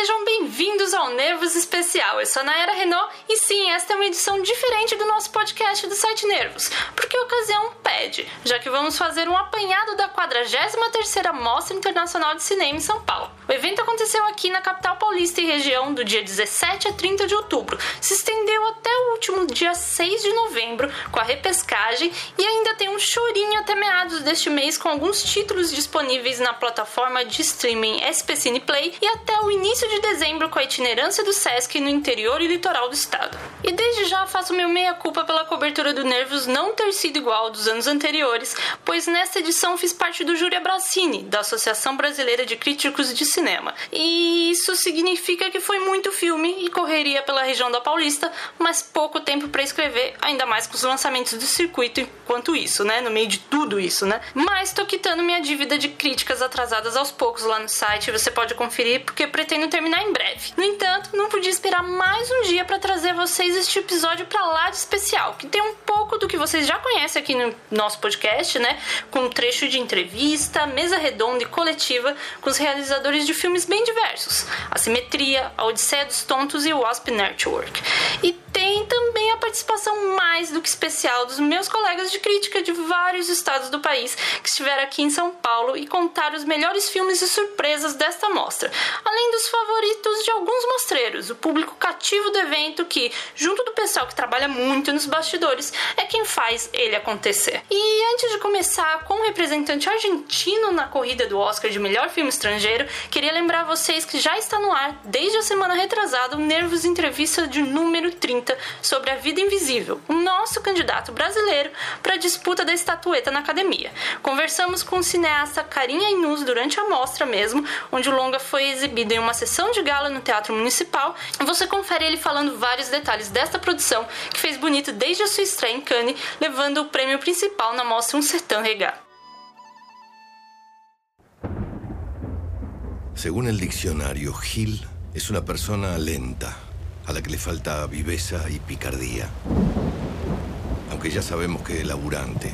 sejam bem-vindos ao Nervos Especial. Eu sou a Nayara Renault e sim, esta é uma edição diferente do nosso podcast do site Nervos, porque a ocasião pede, já que vamos fazer um apanhado da 43ª Mostra Internacional de Cinema em São Paulo. O evento aconteceu aqui na capital paulista e região do dia 17 a 30 de outubro, se estendeu até o último dia 6 de novembro com a repescagem e ainda tem um chorinho até meados deste mês com alguns títulos disponíveis na plataforma de streaming SP Cine Play e até o início de dezembro com a itinerância do Sesc no interior e litoral do estado. E desde já faço meu meia-culpa pela cobertura do Nervos não ter sido igual dos anos anteriores, pois nesta edição fiz parte do Júri Abracini, da Associação Brasileira de Críticos de Cinema. E isso significa que foi muito filme e correria pela região da Paulista, mas pouco tempo para escrever, ainda mais com os lançamentos do circuito enquanto isso, né? No meio de tudo isso, né? Mas tô quitando minha dívida de críticas atrasadas aos poucos lá no site, você pode conferir porque pretendo terminar em breve. No entanto, não podia esperar mais um dia para trazer vocês este episódio para lá de especial, que tem um pouco do que vocês já conhecem aqui no nosso podcast, né? Com um trecho de entrevista, mesa redonda e coletiva com os realizadores de filmes bem diversos: A Simetria, A Odisseia dos Tontos e o Wasp Network. E tem também a participação mais do que especial dos meus colegas de crítica de vários estados do país que estiveram aqui em São Paulo e contaram os melhores filmes e surpresas desta mostra, além dos favoritos de alguns mostreiros, o público cativo do evento que, junto do pessoal que trabalha muito nos bastidores, é quem faz ele acontecer. E antes de começar com o representante argentino na corrida do Oscar de melhor filme estrangeiro, queria lembrar vocês que já está no ar, desde a semana retrasada, o Nervos Entrevista de número 30 sobre a vida invisível, o nosso candidato brasileiro para a disputa da estatueta na academia. Conversamos com o cineasta Carinha Inus durante a mostra mesmo, onde o longa foi exibido em uma sessão de gala no Teatro Municipal. Você confere ele falando vários detalhes desta produção, que fez bonito desde a sua estreia em Cannes, levando o prêmio principal na mostra Um Regal. Según el diccionario, Gil es una persona lenta, a la que le falta viveza y picardía. Aunque ya sabemos que laburante,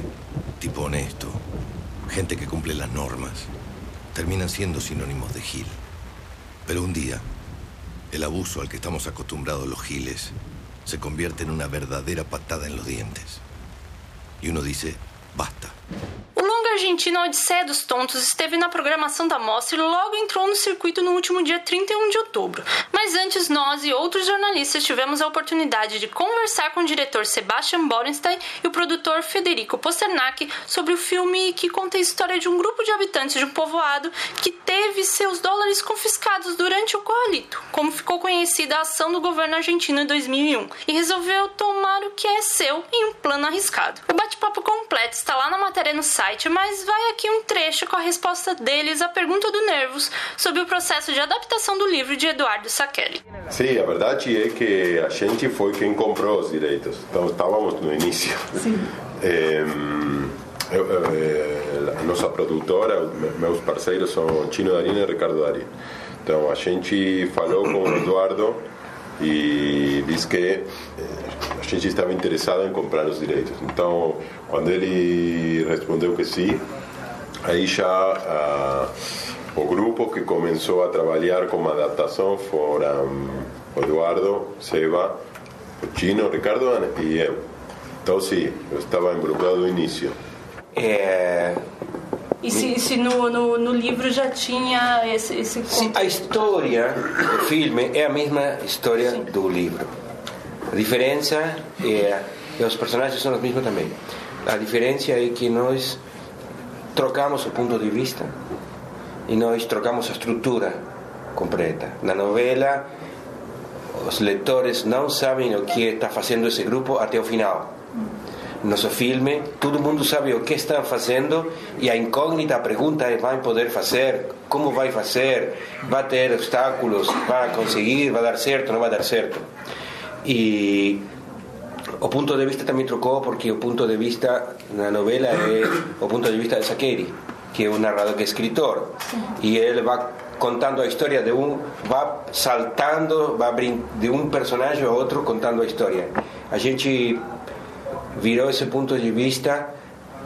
tipo honesto, gente que cumple las normas, terminan siendo sinónimos de Gil. Pero un día, el abuso al que estamos acostumbrados los Giles se convierte en una verdadera patada en los dientes. Y uno dice, basta. Longa argentino Odisseia dos Tontos esteve na programação da mostra e logo entrou no circuito no último dia 31 de outubro. Mas antes, nós e outros jornalistas tivemos a oportunidade de conversar com o diretor Sebastian Borenstein e o produtor Federico Posternac sobre o filme que conta a história de um grupo de habitantes de um povoado que teve seus dólares confiscados durante o coalito, como ficou conhecida a ação do governo argentino em 2001, e resolveu tomar o que é seu em um plano arriscado. O bate-papo completo está lá na matéria no site, mas vai aqui um trecho com a resposta deles à pergunta do Nervos sobre o processo de adaptação do livro de Eduardo Saccheri. Sim, a verdade é que a gente foi quem comprou os direitos, então estávamos no início. Sim. É, a nossa produtora, meus parceiros são Chino Darín e Ricardo Darín. Então a gente falou com o Eduardo e disse que a gente estava interessado em comprar os direitos. Então, quando ele respondeu que sim, aí já uh, o grupo que começou a trabalhar com a adaptação foram o Eduardo, Seba, o Chino, o Ricardo e eu. Então, sim, eu estava involucrado no início. É, E se, se no, no, no livro já tinha esse, esse Sim, a história do filme é a mesma história do livro. A diferença é, e os personagens são os mesmos também. A diferença é que nós trocamos o ponto de vista e nós trocamos a estrutura completa. Na novela, os leitores não sabem o que está fazendo esse grupo até o final. Nosso filme, todo mundo sabe o que estão fazendo e a incógnita, a pergunta é: vai poder fazer? Como vai fazer? Vai ter obstáculos? Vai conseguir? Vai dar certo? Não vai dar certo? E o ponto de vista também trocou porque o ponto de vista na novela é o ponto de vista de Sakeri, que é um narrador que é escritor. E ele vai contando a história de um, vai saltando, vai de um personagem a outro contando a história. A gente virou esse ponto de vista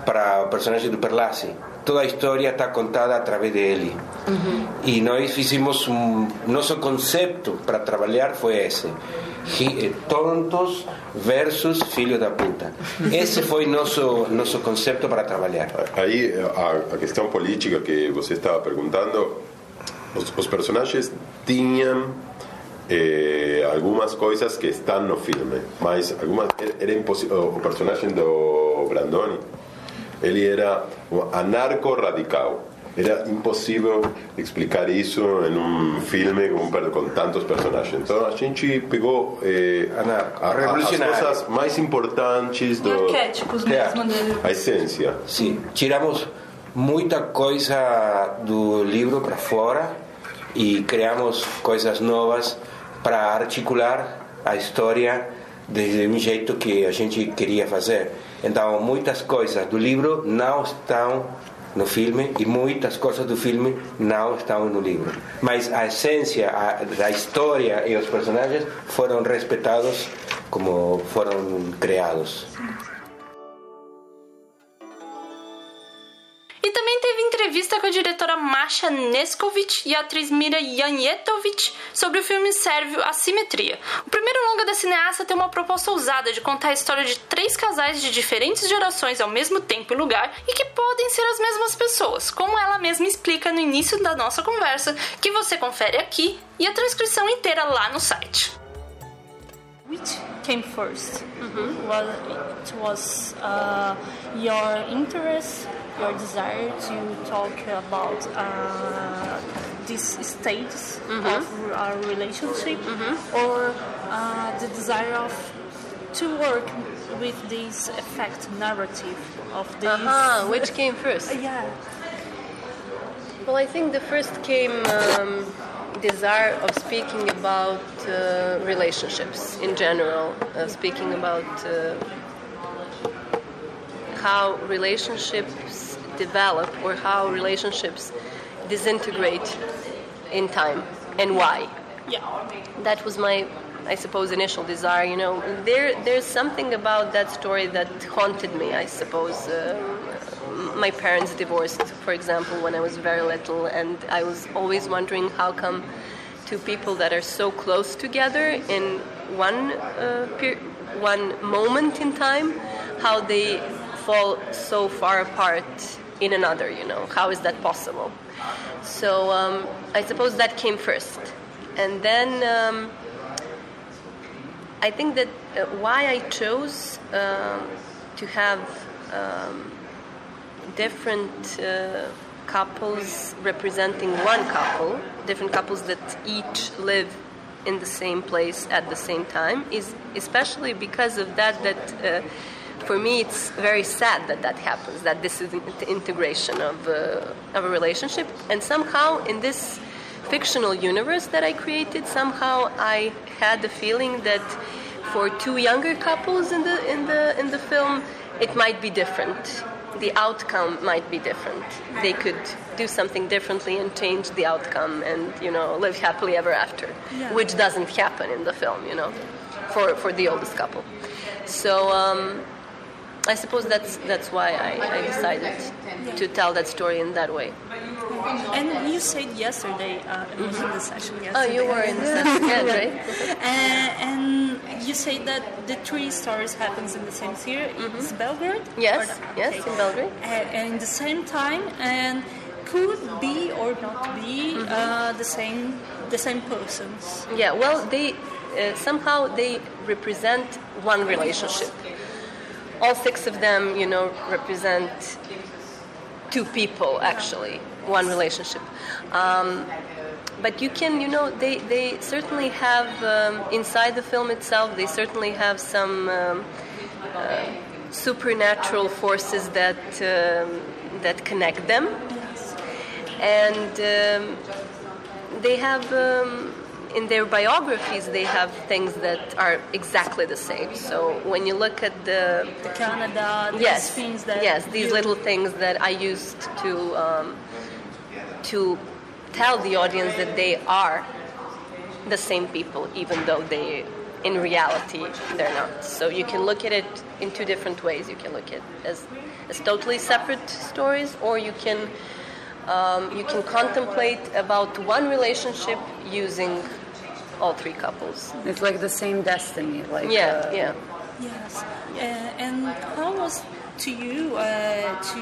para o personagem do Perlassi, toda a história está contada através dele. Uhum. E nós fizemos um. Nosso conceito para trabalhar foi esse: eh, tontos versus filho da puta. Esse foi nosso nosso conceito para trabalhar. Aí a, a questão política que você estava perguntando, os, os personagens tinham eh, algumas coisas que estão no filme, mas algumas era impossível. O personagem do Brandoni ele era um anarco-radical. Era impossível explicar isso em um filme com, com tantos personagens. Então a gente pegou eh, a, a, as coisas mais importantes do. Arquétipos mesmo dele. A essência. Sim, tiramos muita coisa do livro para fora e criamos coisas novas para articular a história de um jeito que a gente queria fazer. Então, muitas coisas do livro não estão no filme e muitas coisas do filme não estão no livro. Mas a essência a, história e os personagens foram respeitados como foram criados. Entrevista com a diretora Masha Neskovic e a atriz Mira Janjetovic sobre o filme sérvio Assimetria. O primeiro longa da cineasta tem uma proposta ousada de contar a história de três casais de diferentes gerações ao mesmo tempo e lugar e que podem ser as mesmas pessoas, como ela mesma explica no início da nossa conversa, que você confere aqui e a transcrição inteira lá no site. Which came 1st mm -hmm. Well, it was uh, your interest your desire to talk about uh, these states mm-hmm. of our relationship mm-hmm. or uh, the desire of to work with this effect narrative of this uh-huh. which came first yeah well i think the first came um, desire of speaking about uh, relationships in general uh, speaking about uh, how relationships develop or how relationships disintegrate in time and why. Yeah. That was my I suppose initial desire, you know. There there's something about that story that haunted me, I suppose. My parents divorced, for example, when I was very little and I was always wondering how come two people that are so close together in one uh, per- one moment in time how they fall so far apart in another, you know. How is that possible? So um, I suppose that came first. And then um, I think that uh, why I chose uh, to have um, different uh, couples representing one couple, different couples that each live in the same place at the same time, is especially because of that that uh, for me, it's very sad that that happens, that this is the integration of, uh, of a relationship. And somehow, in this fictional universe that I created, somehow I had the feeling that for two younger couples in the, in the, in the film, it might be different. The outcome might be different. They could do something differently and change the outcome and, you know, live happily ever after, yeah. which doesn't happen in the film, you know, for, for the oldest couple. So, um, I suppose that's that's why I, I decided to tell that story in that way. And you said yesterday, uh, mm-hmm. in the mm-hmm. session yesterday. Oh, you were in the session, yeah, right? uh, and you say that the three stories happens in the same city. Mm-hmm. It's Belgrade. Yes, yes, in Belgrade. Uh, and in the same time, and could be or not be mm-hmm. uh, the same the same persons. Yeah, well, they uh, somehow they represent one relationship all six of them, you know, represent two people actually, one relationship. Um, but you can, you know, they, they certainly have um, inside the film itself. They certainly have some um, uh, supernatural forces that um, that connect them, and um, they have um, in their biographies, they have things that are exactly the same. So when you look at the, the Canada, yes, things that yes, these you... little things that I used to um, to tell the audience that they are the same people, even though they in reality they're not. So you can look at it in two different ways. You can look at it as as totally separate stories, or you can um, you can contemplate about one relationship using all three couples. It's like the same destiny. Like Yeah, uh, yeah. Yes. Uh, and how was to you uh, to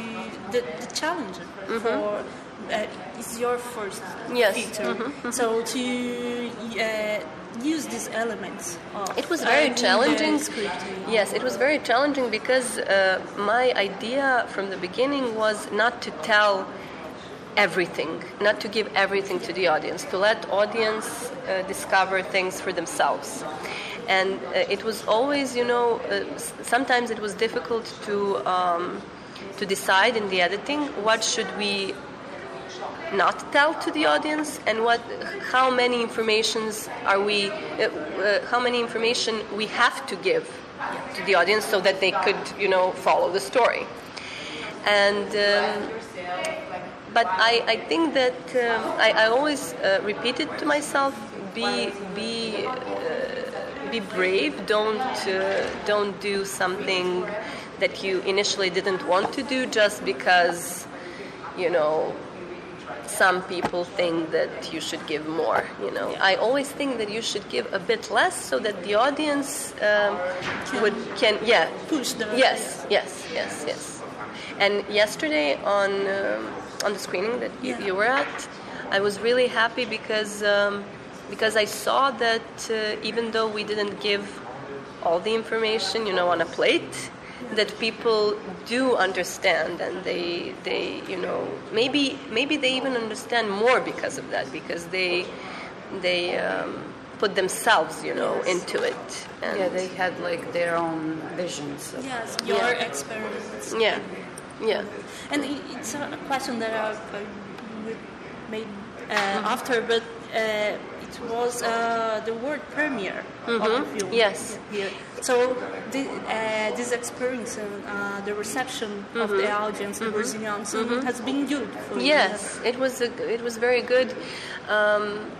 the, the challenge for uh, is your first Mm-hmm. Feature? So to uh, use these elements. Of, It was very challenging. script. Yes, it was very challenging because uh, my idea from the beginning was not to tell everything, not to give everything to the audience, to let audience uh, discover things for themselves. And uh, it was always, you know, uh, sometimes it was difficult to um, to decide in the editing what should we not tell to the audience? And what how many informations are we uh, uh, how many information we have to give to the audience so that they could you know follow the story? And um, but I, I think that um, I, I always uh, repeat it to myself be be uh, be brave. Don't uh, don't do something that you initially didn't want to do just because you know some people think that you should give more you know. I always think that you should give a bit less so that the audience um, would can yeah. Push the yes yes yes yes. And yesterday on um, on the screening that you, Yeah. you were at i was really happy because um, because i saw that uh, even though we didn't give all the information you know on a plate that people do understand and they they you know maybe maybe they even understand more because of that because they they um, put themselves you know into it and Yeah, they had like their own visions. Of, Yes, your Yeah. experiments. yeah yeah And it's a question that I, I made uh, Mm-hmm. after, but uh, it was uh, the word premiere of the film. Mm-hmm. Yes. Here. So the, uh, this experience and uh, the reception of the audience, the Brazilians, has been good. Mm-hmm. Yes, it was a, it was very good. Um,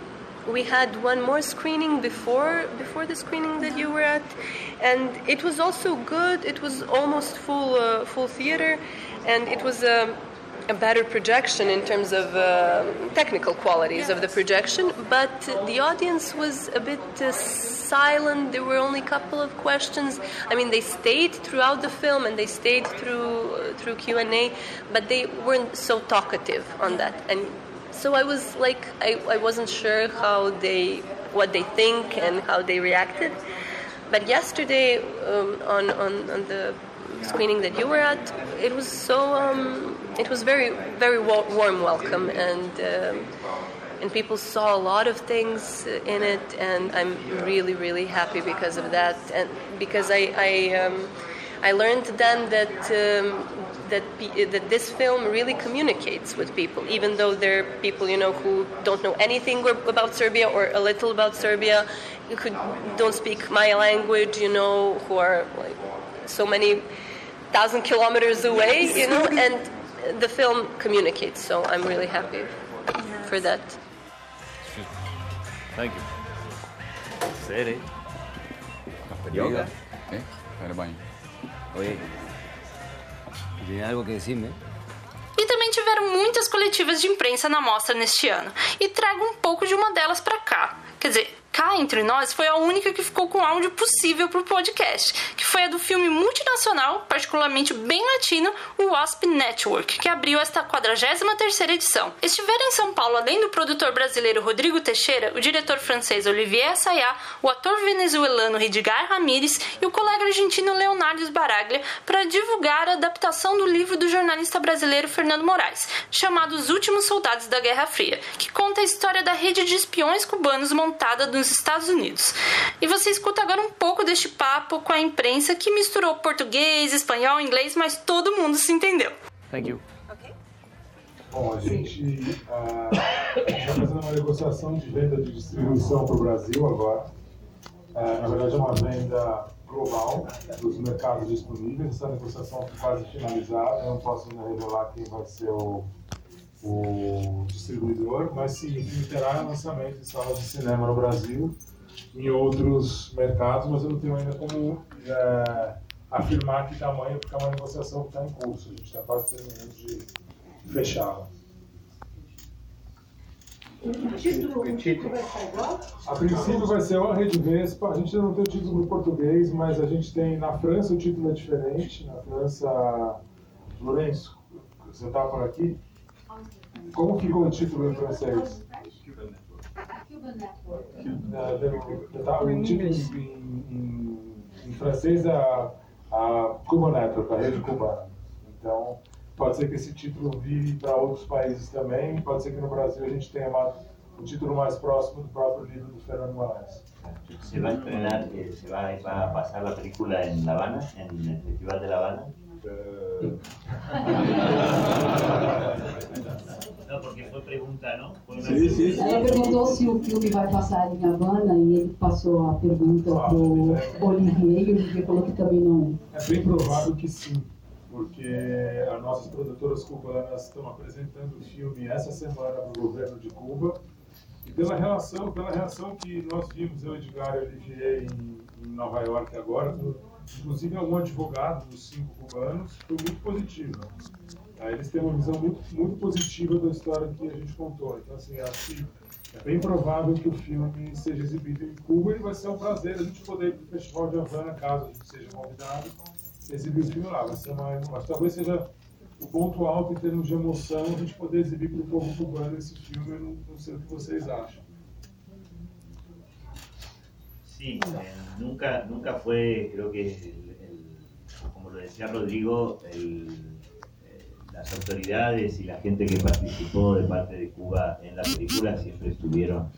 we had one more screening before before the screening that you were at, and it was also good. It was almost full uh, full theater, and it was a, a better projection in terms of uh, technical qualities of the projection. But the audience was a bit uh, silent. There were only a couple of questions. I mean, they stayed throughout the film and they stayed through uh, through Q and A, but they weren't so talkative on that. And so I was like, I, I wasn't sure how they what they think and how they reacted. But yesterday um, on, on on the screening that you were at, it was so um, it was very very warm welcome and. Um, and people saw a lot of things in it, and I'm really, really happy because of that. And because I, I, um, I learned then that um, that that this film really communicates with people, even though they're people you know who don't know anything about Serbia or a little about Serbia, who don't speak my language, you know, who are like so many thousand kilometers away, you know, and the film communicates. So I'm really happy for that. Thank you. City. Yoga. ¿Eh? Para baño. Oye, ¿tiene algo que decirme? E também tiveram muitas coletivas de imprensa na mostra neste ano. E trago um pouco de uma delas pra cá. Quer dizer, cá entre nós foi a única que ficou com áudio possível pro podcast, que foi a do filme multinacional, particularmente bem latino, o Wasp Network, que abriu esta 43ª edição. Estiveram em São Paulo, além do produtor brasileiro Rodrigo Teixeira, o diretor francês Olivier Assayas, o ator venezuelano Ridigar Ramírez e o colega argentino Leonardo Sbaraglia para divulgar a adaptação do livro do jornalista brasileiro Fernando Moraes, chamado Os Últimos Soldados da Guerra Fria, que conta a história da rede de espiões cubanos montada nos Estados Unidos. E você escuta agora um pouco deste papo com a imprensa que misturou português, espanhol, inglês, mas todo mundo se entendeu. Thank you. Bom, a gente está fazendo uma negociação de venda de distribuição para o Brasil agora. Ah, na verdade, é uma venda global dos mercados disponíveis. Essa negociação está quase finalizada. Eu não posso ainda revelar quem vai ser o, o distribuidor, mas terá é lançamento em salas de cinema no Brasil em outros mercados, mas eu não tenho ainda como é, afirmar que tamanho, porque é uma negociação que está em curso. A gente está quase terminando de fechá-la. O título, o título vai ser igual? A princípio vai ser a Rede Vespa. A gente ainda não tem o título no português, mas a gente tem na França o título é diferente. Na França, Lourenço, você está por aqui? Como ficou o título em francês? Tá, o título em, em, em francês é a, a Cuba Network, a rede cubana. Então, pode ser que esse título vire para outros países também. Pode ser que no Brasil a gente tenha uma, o título mais próximo do próprio livro do Fernando Moraes. ¿Se va a estrenar, eh, se va, va a pasar la película en La Habana, en el Festival de La Habana? Não, porque foi pergunta, não? Foi sim, sim, sim. Ela perguntou se o filme vai passar em Havana e ele passou a pergunta para o Olivier e o Olivier falou que também não. É bem provável que sim, porque as nossas produtoras cubanas estão apresentando o filme essa semana para o governo de Cuba. E pela relação, pela reação que nós vimos, eu, Edgar e Olivier, em, em Nova York agora, inclusive algum advogado dos cinco cubanos, foi muito positivo. Eles têm uma visão muito, muito positiva da história que a gente contou. Então, assim, acho que é bem provável que o filme seja exibido em Cuba e vai ser um prazer a gente poder ir para o Festival de Havana, caso a gente seja convidado, exibir o filme lá. Vai ser uma, talvez seja o ponto alto em termos de emoção a gente poder exibir para o povo cubano esse filme. Não, não sei o que vocês acham. Sí, eh, nunca, nunca fue, creo que, el, el, como lo decía Rodrigo, el, las autoridades y la gente que participó de parte de Cuba en la película siempre estuvieron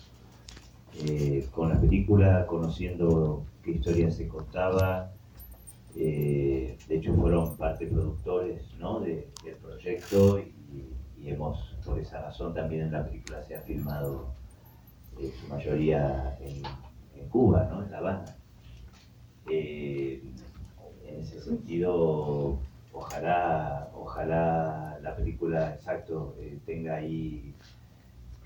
eh, con la película, conociendo qué historia se contaba. de hecho, fueron parte productores ¿no? de, del proyecto y, hemos, por esa razón, también en la película se ha filmado su mayoría en en Cuba, ¿no? en La Habana. Eh, en ese sentido, ojalá, ojalá la película, exacto, eh, tenga ahí,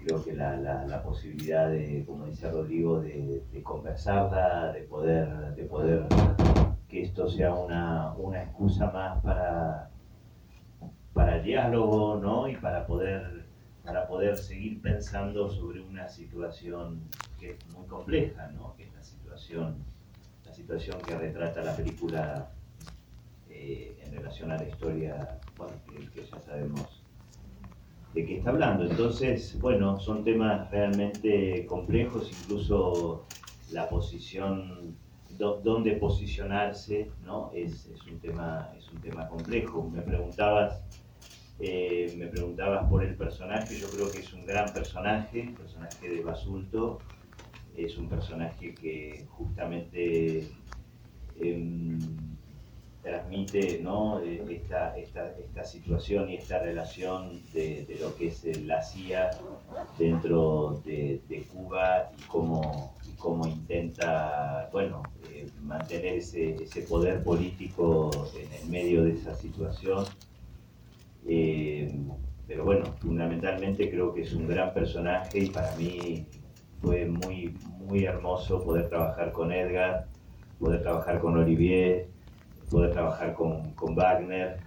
creo que la, la, posibilidad de, como dice Rodrigo, de, conversarla, de poder, de poder que esto sea una, una excusa más para, para el diálogo, ¿no? Y para poder para poder seguir pensando sobre una situación que es muy compleja, ¿no? que es la situación, la situación que retrata la película eh, en relación a la historia bueno, que, ya sabemos de qué está hablando. Entonces, bueno, son temas realmente complejos, incluso la posición, dónde posicionarse, ¿no? Es, es, un tema, es un tema complejo. Me preguntabas eh, me preguntabas por el personaje, yo creo que es un gran personaje, personaje de Basulto, es un personaje que justamente em, transmite ¿no? Eh, esta, situación y esta relación de, lo que es la CIA dentro de, Cuba y cómo, intenta eh, mantener ese, poder político en el medio de esa situación eh, pero bueno, fundamentalmente creo que es un gran personaje y para mí fue muy, muy hermoso poder trabajar con Edgar, poder trabajar con Olivier, poder trabajar con, con Wagner.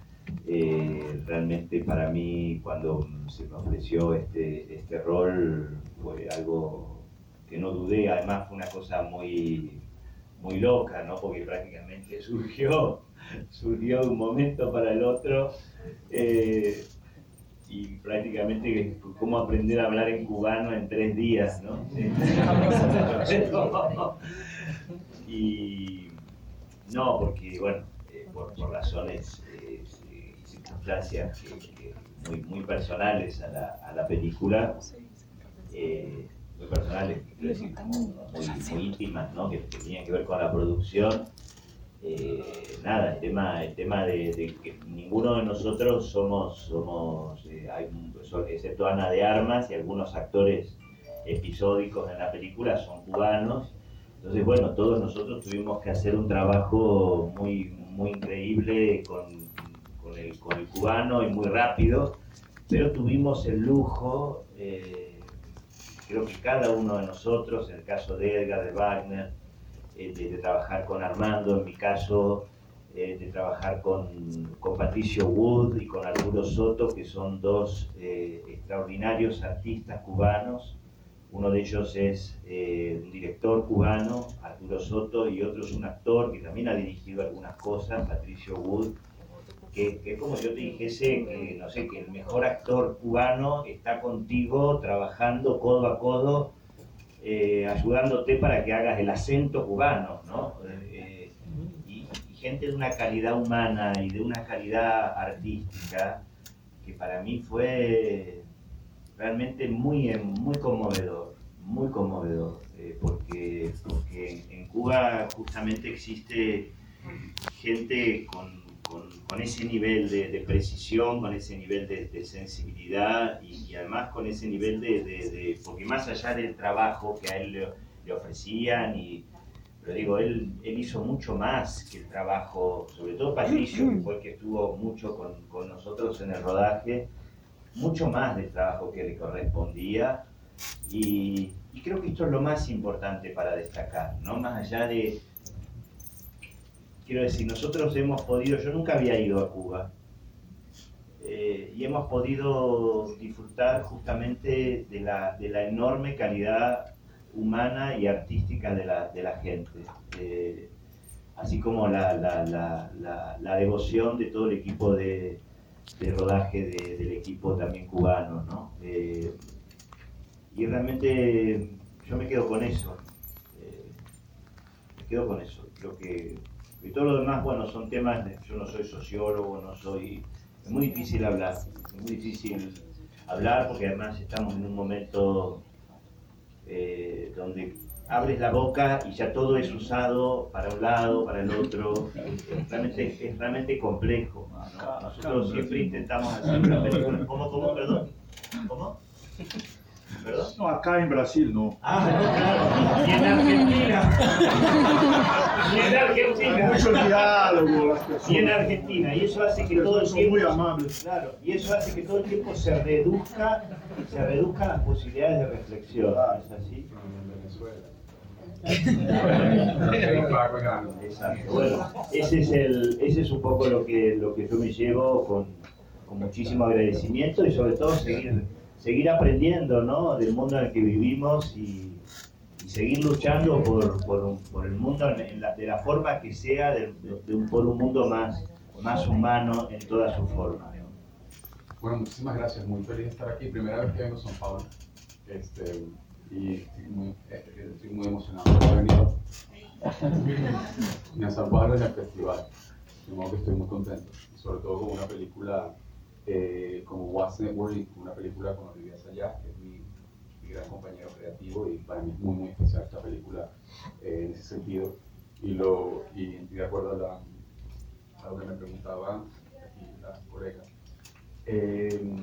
Eh, realmente para mí cuando se me ofreció este, este rol fue algo que no dudé, además fue una cosa muy, muy loca, ¿no? porque prácticamente surgió, surgió de un momento para el otro eh, y prácticamente cómo aprender a hablar en cubano en tres días, ¿no? y no, porque, bueno, eh, por, razones eh, y circunstancias muy, muy personales a la, a la película, muy personales, quiero decir, muy, íntimas, ¿no? Que, que tenían que ver con la producción eh, nada, el tema, el tema de, que ninguno de nosotros somos, somos eh, hay, excepto Ana de Armas y algunos actores episódicos en la película son cubanos. Entonces, bueno, todos nosotros tuvimos que hacer un trabajo muy, muy increíble con, el, cubano y muy rápido, pero tuvimos el lujo, eh, creo que cada uno de nosotros, en el caso de Edgar, de Wagner, eh, de, de trabajar con Armando, en mi caso, eh, de trabajar con, con, Patricio Wood y con Arturo Soto, que son dos eh, extraordinarios artistas cubanos. Uno de ellos es eh, un director cubano, Arturo Soto, y otro es un actor que también ha dirigido algunas cosas, Patricio Wood, que, es como yo te dijese que, no sé, que el mejor actor cubano está contigo trabajando codo a codo, eh, ayudándote para que hagas el acento cubano, ¿no? Eh, y, gente de una calidad humana y de una calidad artística que para mí fue realmente muy, muy conmovedor, muy conmovedor, eh, porque, porque en Cuba justamente existe gente con con, con ese nivel de, de, precisión, con ese nivel de, de sensibilidad y, y, además con ese nivel de, de, porque más allá del trabajo que a él le, le ofrecían y pero digo, él, él, hizo mucho más que el trabajo, sobre todo Patricio, que fue el que estuvo mucho con, con nosotros en el rodaje, mucho más del trabajo que le correspondía y, creo que esto es lo más importante para destacar, ¿no? Más allá de, quiero decir, nosotros hemos podido, yo nunca había ido a Cuba, eh, y hemos podido disfrutar justamente de la, de la, enorme calidad humana y artística de la, de la gente, eh, así como la, la, devoción de todo el equipo de, de rodaje de, del equipo también cubano, ¿no? Eh, y realmente yo me quedo con eso, me quedo con eso, creo que y todo lo demás, bueno, son temas, yo no soy sociólogo, no soy... Es muy difícil hablar, es muy difícil hablar porque además estamos en un momento eh, donde abres la boca y ya todo es usado para un lado, para el otro. Realmente, es realmente complejo. ¿no? Nosotros siempre intentamos hacer una película. ¿Cómo, cómo, perdón? ¿Cómo? ¿Perdón? No, acá en Brasil no. Ah, no, claro. Y en Argentina. y en Argentina. Mucho diálogo, las personas. Y en Argentina. Y eso hace que todo el tiempo. muy amables. Claro. Y eso hace que todo el tiempo se reduzca, se reduzcan las posibilidades de reflexión. ¿Es así? Exacto. Bueno, ese es, el, ese es un poco lo que, lo que yo me llevo con, con muchísimo agradecimiento y sobre todo seguir seguir aprendiendo ¿no? del mundo en el que vivimos y, y seguir luchando por, por, por, el mundo en la, de la forma que sea, de, de un, por un mundo más, más humano en toda su forma. ¿no? Bueno, muchísimas gracias, muy feliz de estar aquí. Primera vez que vengo a São Paulo este, y estoy muy, estoy muy emocionado por haber venido a São Paulo en el festival. De modo que estoy muy contento, sobre todo con una película eh, como What's Network, una película con Olivia Sayas, que es mi, mi, gran compañero creativo y para mí es muy, muy especial esta película eh, en ese sentido. Y, lo, y de acuerdo a, la, a lo que me preguntaba aquí la colega, eh,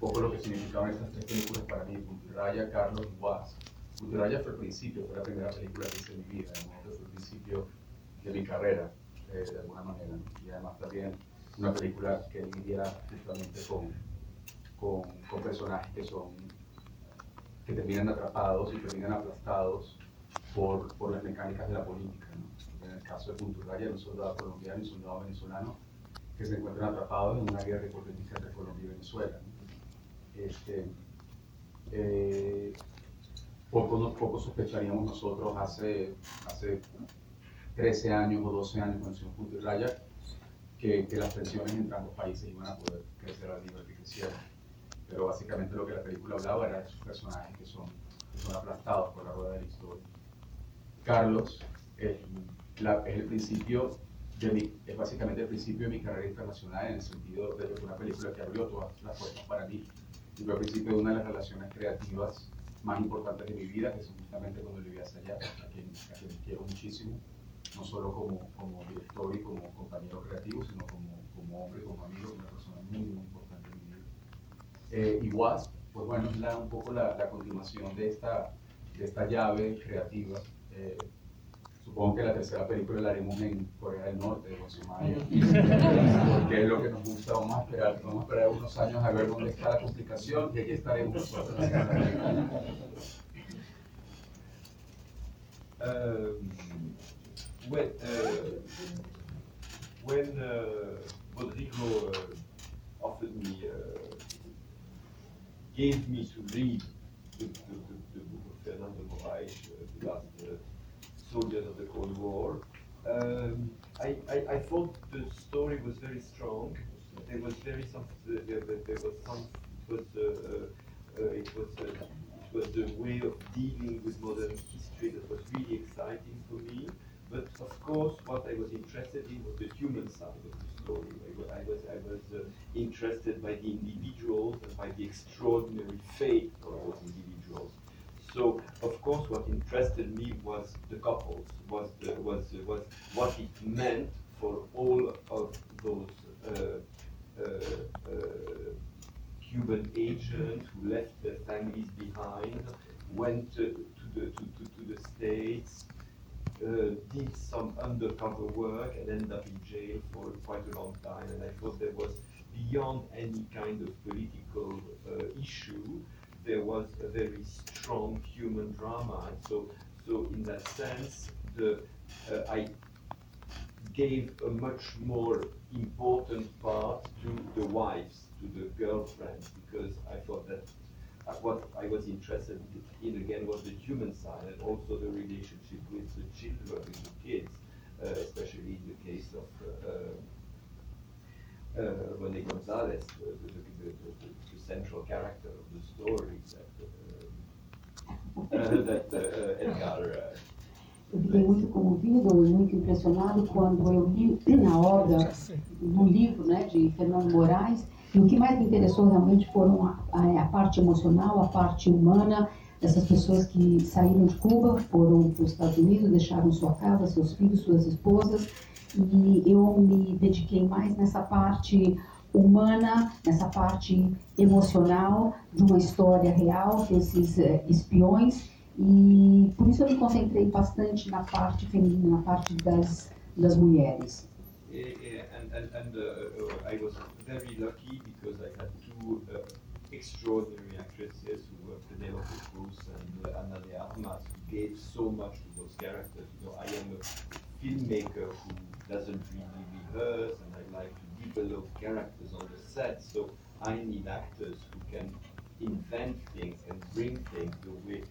poco lo que significaban estas tres películas para mí, Puntiraya, Carlos y Was. Puntiraya fue el principio, fue la primera película que hice en mi vida, que fue el principio de mi carrera, eh, de alguna manera. Y además también una película que lidia justamente con, con, con, personajes que son que terminan atrapados y terminan aplastados por, por las mecánicas de la política. ¿no? En el caso de Punturraya, un soldado colombiano y un soldado venezolano que se encuentran atrapados en una guerra hipotética entre Colombia y Venezuela. ¿no? Este, eh, poco, sospecharíamos nosotros hace, hace 13 años o 12 años cuando hicimos Punturraya que, que, las tensiones entre ambos países iban a poder crecer al nivel que crecieron. Pero básicamente lo que la película hablaba era de esos personajes que son, aplastados por la rueda de la historia. Carlos es, la, es el principio mi, es básicamente el principio de mi carrera internacional en el sentido de una película que abrió todas las puertas para mí. Y fue el principio de una de las relaciones creativas más importantes de mi vida, que es justamente con Olivia Sayas, a quien, a quien quiero muchísimo no solo como, como director y como compañero creativo, sino como, como hombre, como amigo, una persona muy, muy importante en mi vida. Eh, y Wasp, pues bueno, es la, un poco la, la, continuación de esta, de esta llave creativa. Eh, Supongo que la tercera película la haremos en Corea del Norte, con Sumaya, porque es lo que nos gusta. Vamos a esperar, vamos a esperar unos años a ver dónde está la complicación y aquí estaremos nosotros. Um, when uh, when uh, Rodrigo uh, offered me, uh, gave me to read soldiers of the Cold War, um, I, I, I thought the story was very strong. There was very some, there, there, there was some, it was, uh, uh, it was, uh, it was the way of dealing with modern history that was really exciting for me. But of course, what I was interested in was the human side of the story. I was, I was, I was uh, interested by the individuals and by the extraordinary fate of those individuals. So, of course, what interested me was the couples, was the, was was what it meant for all of those uh, uh, uh, Cuban agents who left their families behind, went to, the to, to, to the states, uh, did some undercover work, and ended up in jail for quite a long time. And I thought there was beyond any kind of political uh, issue there was a very strong human drama. And so, so in that sense, the uh, I gave a much more important part to the wives, to the girlfriends, because I thought that uh, what I was interested in again was the human side and also the relationship with the children, with the kids, uh, especially in the case of uh, uh, Rene Gonzalez, the, the, the, central character of the story that, uh, that uh, Edgar. uh, Eu fiquei muito comovido e muito impressionado quando eu li a obra no livro né, de Fernando Moraes. E o que mais me interessou realmente foram a, a, a parte emocional, a parte humana dessas pessoas que saíram de Cuba, foram para os Estados Unidos, deixaram sua casa, seus filhos, suas esposas. E eu me dediquei mais nessa parte humana, nessa parte emocional de uma história real desses eh, espiões e por isso eu me concentrei bastante na parte feminina, na parte das, das mulheres. Yeah, yeah, and, and, and uh, I was very lucky because I had two uh, extraordinary actresses who were Penelope Cruz and uh, Ana de Armas, who gave so much to those characters. You know, I am a filmmaker who doesn't really rehearse, and I like to develop characters on the set. So I need actors who can invent things and bring things the way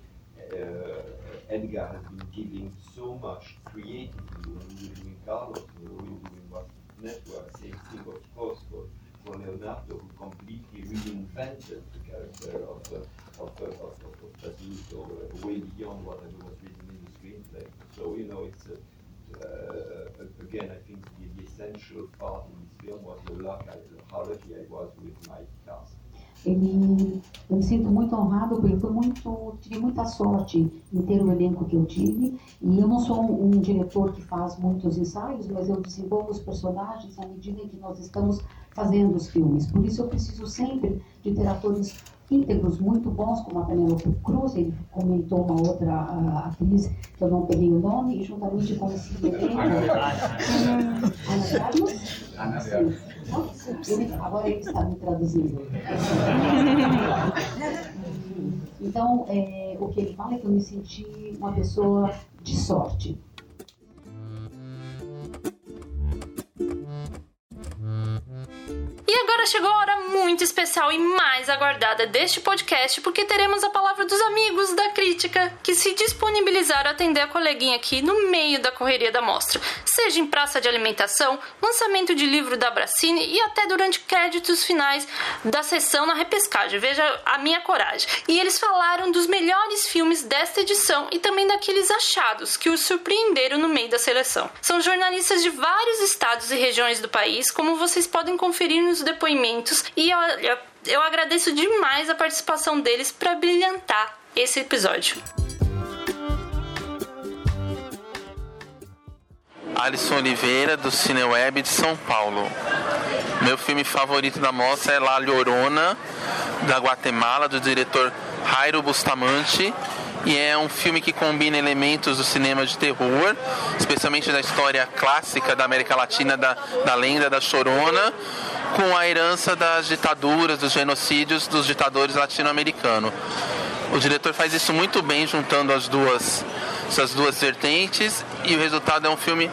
uh, Edgar has been giving so much creatively when we were doing Carlos, when we were doing what network, same thing of course for, for Leonardo who completely reinvented the character of uh, of, uh, of, of, of Basuto uh, way beyond what was written in the screenplay. So you know it's uh, again I think the, the essential part in this film was the luck I, how lucky I was with my cast. Ele, eu me sinto muito honrado porque foi muito, tive muita sorte em ter o elenco que eu tive. E eu não sou um, um, diretor que faz muitos ensaios, mas eu desenvolvo os personagens à medida em que nós estamos fazendo os filmes. Por isso eu preciso sempre de ter atores íntegros muito bons, como a Penelope Cruz, ele comentou uma outra uh, atriz que eu não peguei o nome, e juntamente com esse elenco. Ana Carlos? Ana ele, agora ele está me traduzindo. Então, é, o que ele fala é que eu me senti uma pessoa de sorte. Agora chegou a hora muito especial e mais aguardada deste podcast, porque teremos a palavra dos amigos da crítica que se disponibilizaram a atender a coleguinha aqui no meio da correria da mostra, seja em praça de alimentação, lançamento de livro da Bracine e até durante créditos finais da sessão na repescagem. Veja a minha coragem. E eles falaram dos melhores filmes desta edição e também daqueles achados que os surpreenderam no meio da seleção. São jornalistas de vários estados e regiões do país, como vocês podem conferir nos depoimentos e olha, eu agradeço demais a participação deles para brilhantar esse episódio. Alisson Oliveira, do Cineweb de São Paulo. Meu filme favorito da mostra é La Llorona, da Guatemala, do diretor Jairo Bustamante. E é um filme que combina elementos do cinema de terror, especialmente da história clássica da América Latina, da, da lenda da Chorona, com a herança das ditaduras, dos genocídios dos ditadores latino-americanos. O diretor faz isso muito bem, juntando as duas, essas duas vertentes, e o resultado é um filme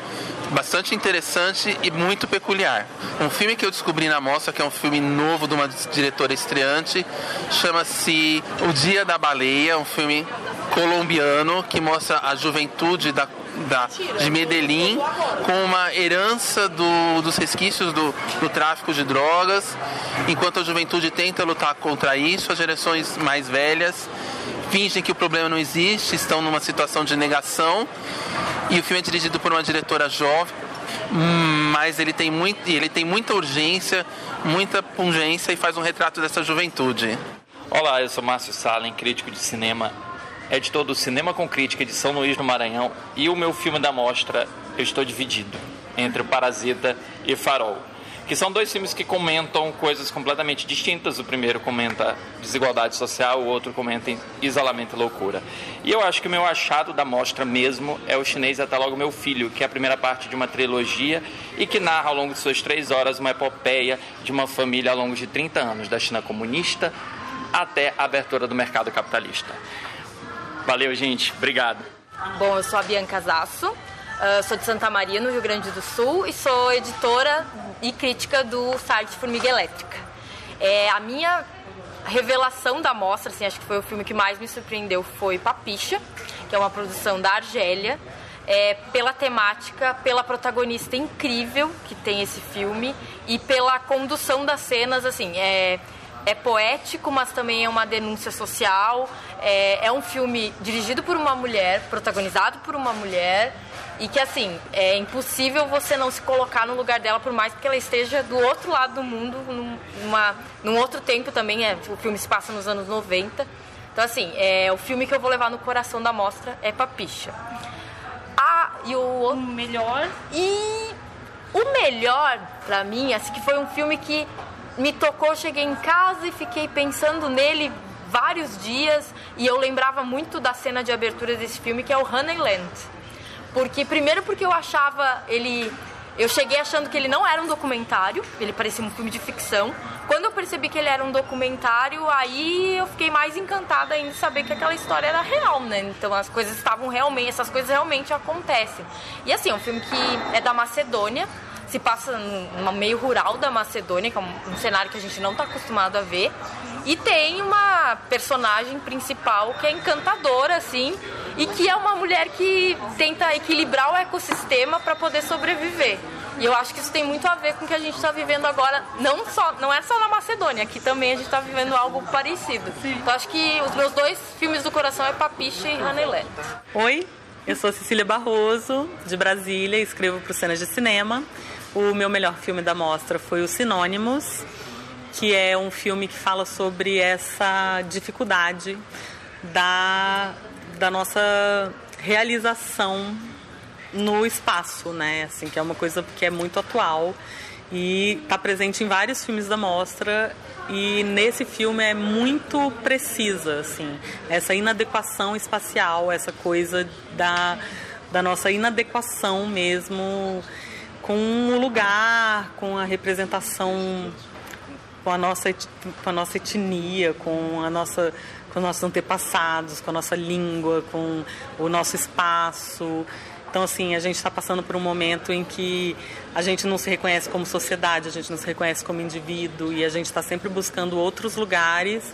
bastante interessante e muito peculiar. Um filme que eu descobri na mostra, que é um filme novo de uma diretora estreante, chama-se O Dia da Baleia, um filme colombiano que mostra a juventude da, da, de Medellín com uma herança do, dos resquícios do, do tráfico de drogas, enquanto a juventude tenta lutar contra isso, as gerações mais velhas fingem que o problema não existe, estão numa situação de negação. E o filme é dirigido por uma diretora jovem, mas ele tem, muito, ele tem muita urgência, muita pungência e faz um retrato dessa juventude. Olá, eu sou Márcio Salem, crítico de cinema, editor do Cinema com Crítica de São Luís no Maranhão, e o meu filme da mostra eu estou dividido entre Parasita e Farol que são dois filmes que comentam coisas completamente distintas. O primeiro comenta desigualdade social, o outro comenta isolamento e loucura. E eu acho que o meu achado da mostra mesmo é o chinês Até Logo Meu Filho, que é a primeira parte de uma trilogia e que narra ao longo de suas três horas uma epopeia de uma família ao longo de 30 anos, da China comunista até a abertura do mercado capitalista. Valeu, gente. Obrigado. Bom, eu sou a Bianca Zasso. Uh, sou de Santa Maria, no Rio Grande do Sul, e sou editora e crítica do site Formiga Elétrica. É, a minha revelação da mostra, assim, acho que foi o filme que mais me surpreendeu, foi Papicha, que é uma produção da Argélia. É, pela temática, pela protagonista incrível que tem esse filme e pela condução das cenas, assim, é, é poético, mas também é uma denúncia social. É, é um filme dirigido por uma mulher, protagonizado por uma mulher, e que, assim, é impossível você não se colocar no lugar dela, por mais que ela esteja do outro lado do mundo, numa, num outro tempo também. É, o filme se passa nos anos 90. Então, assim, é, o filme que eu vou levar no coração da mostra é Papicha. Ah, e o, o melhor? E o melhor, pra mim, assim, que foi um filme que me tocou. cheguei em casa e fiquei pensando nele vários dias. E eu lembrava muito da cena de abertura desse filme, que é o Honeyland porque, primeiro, porque eu achava ele. Eu cheguei achando que ele não era um documentário, ele parecia um filme de ficção. Quando eu percebi que ele era um documentário, aí eu fiquei mais encantada ainda de saber que aquela história era real, né? Então as coisas estavam realmente, essas coisas realmente acontecem. E assim, é um filme que é da Macedônia, se passa no meio rural da Macedônia, que é um, cenário que a gente não está acostumado a ver. E tem uma personagem principal que é encantadora, assim, e que é uma mulher que tenta equilibrar o ecossistema para poder sobreviver. E eu acho que isso tem muito a ver com o que a gente está vivendo agora, não só, não é só na Macedônia, aqui também a gente está vivendo algo parecido. Sim. Então acho que os meus dois filmes do coração é Papiche e Honeyland. Oi, eu sou Cecília Barroso, de Brasília, escrevo para o Cenas de Cinema. O meu melhor filme da mostra foi o Sinônimos, que é um filme que fala sobre essa dificuldade da, da nossa realização no espaço, né? Assim, que é uma coisa que é muito atual e está presente em vários filmes da mostra e nesse filme é muito precisa, assim, essa inadequação espacial, essa coisa da, da nossa inadequação mesmo com o lugar, com a representação, com a nossa, com a nossa etnia, com a nossa com nossos antepassados, com a nossa língua, com o nosso espaço. Então, assim, a gente está passando por um momento em que a gente não se reconhece como sociedade, a gente não se reconhece como indivíduo e a gente está sempre buscando outros lugares.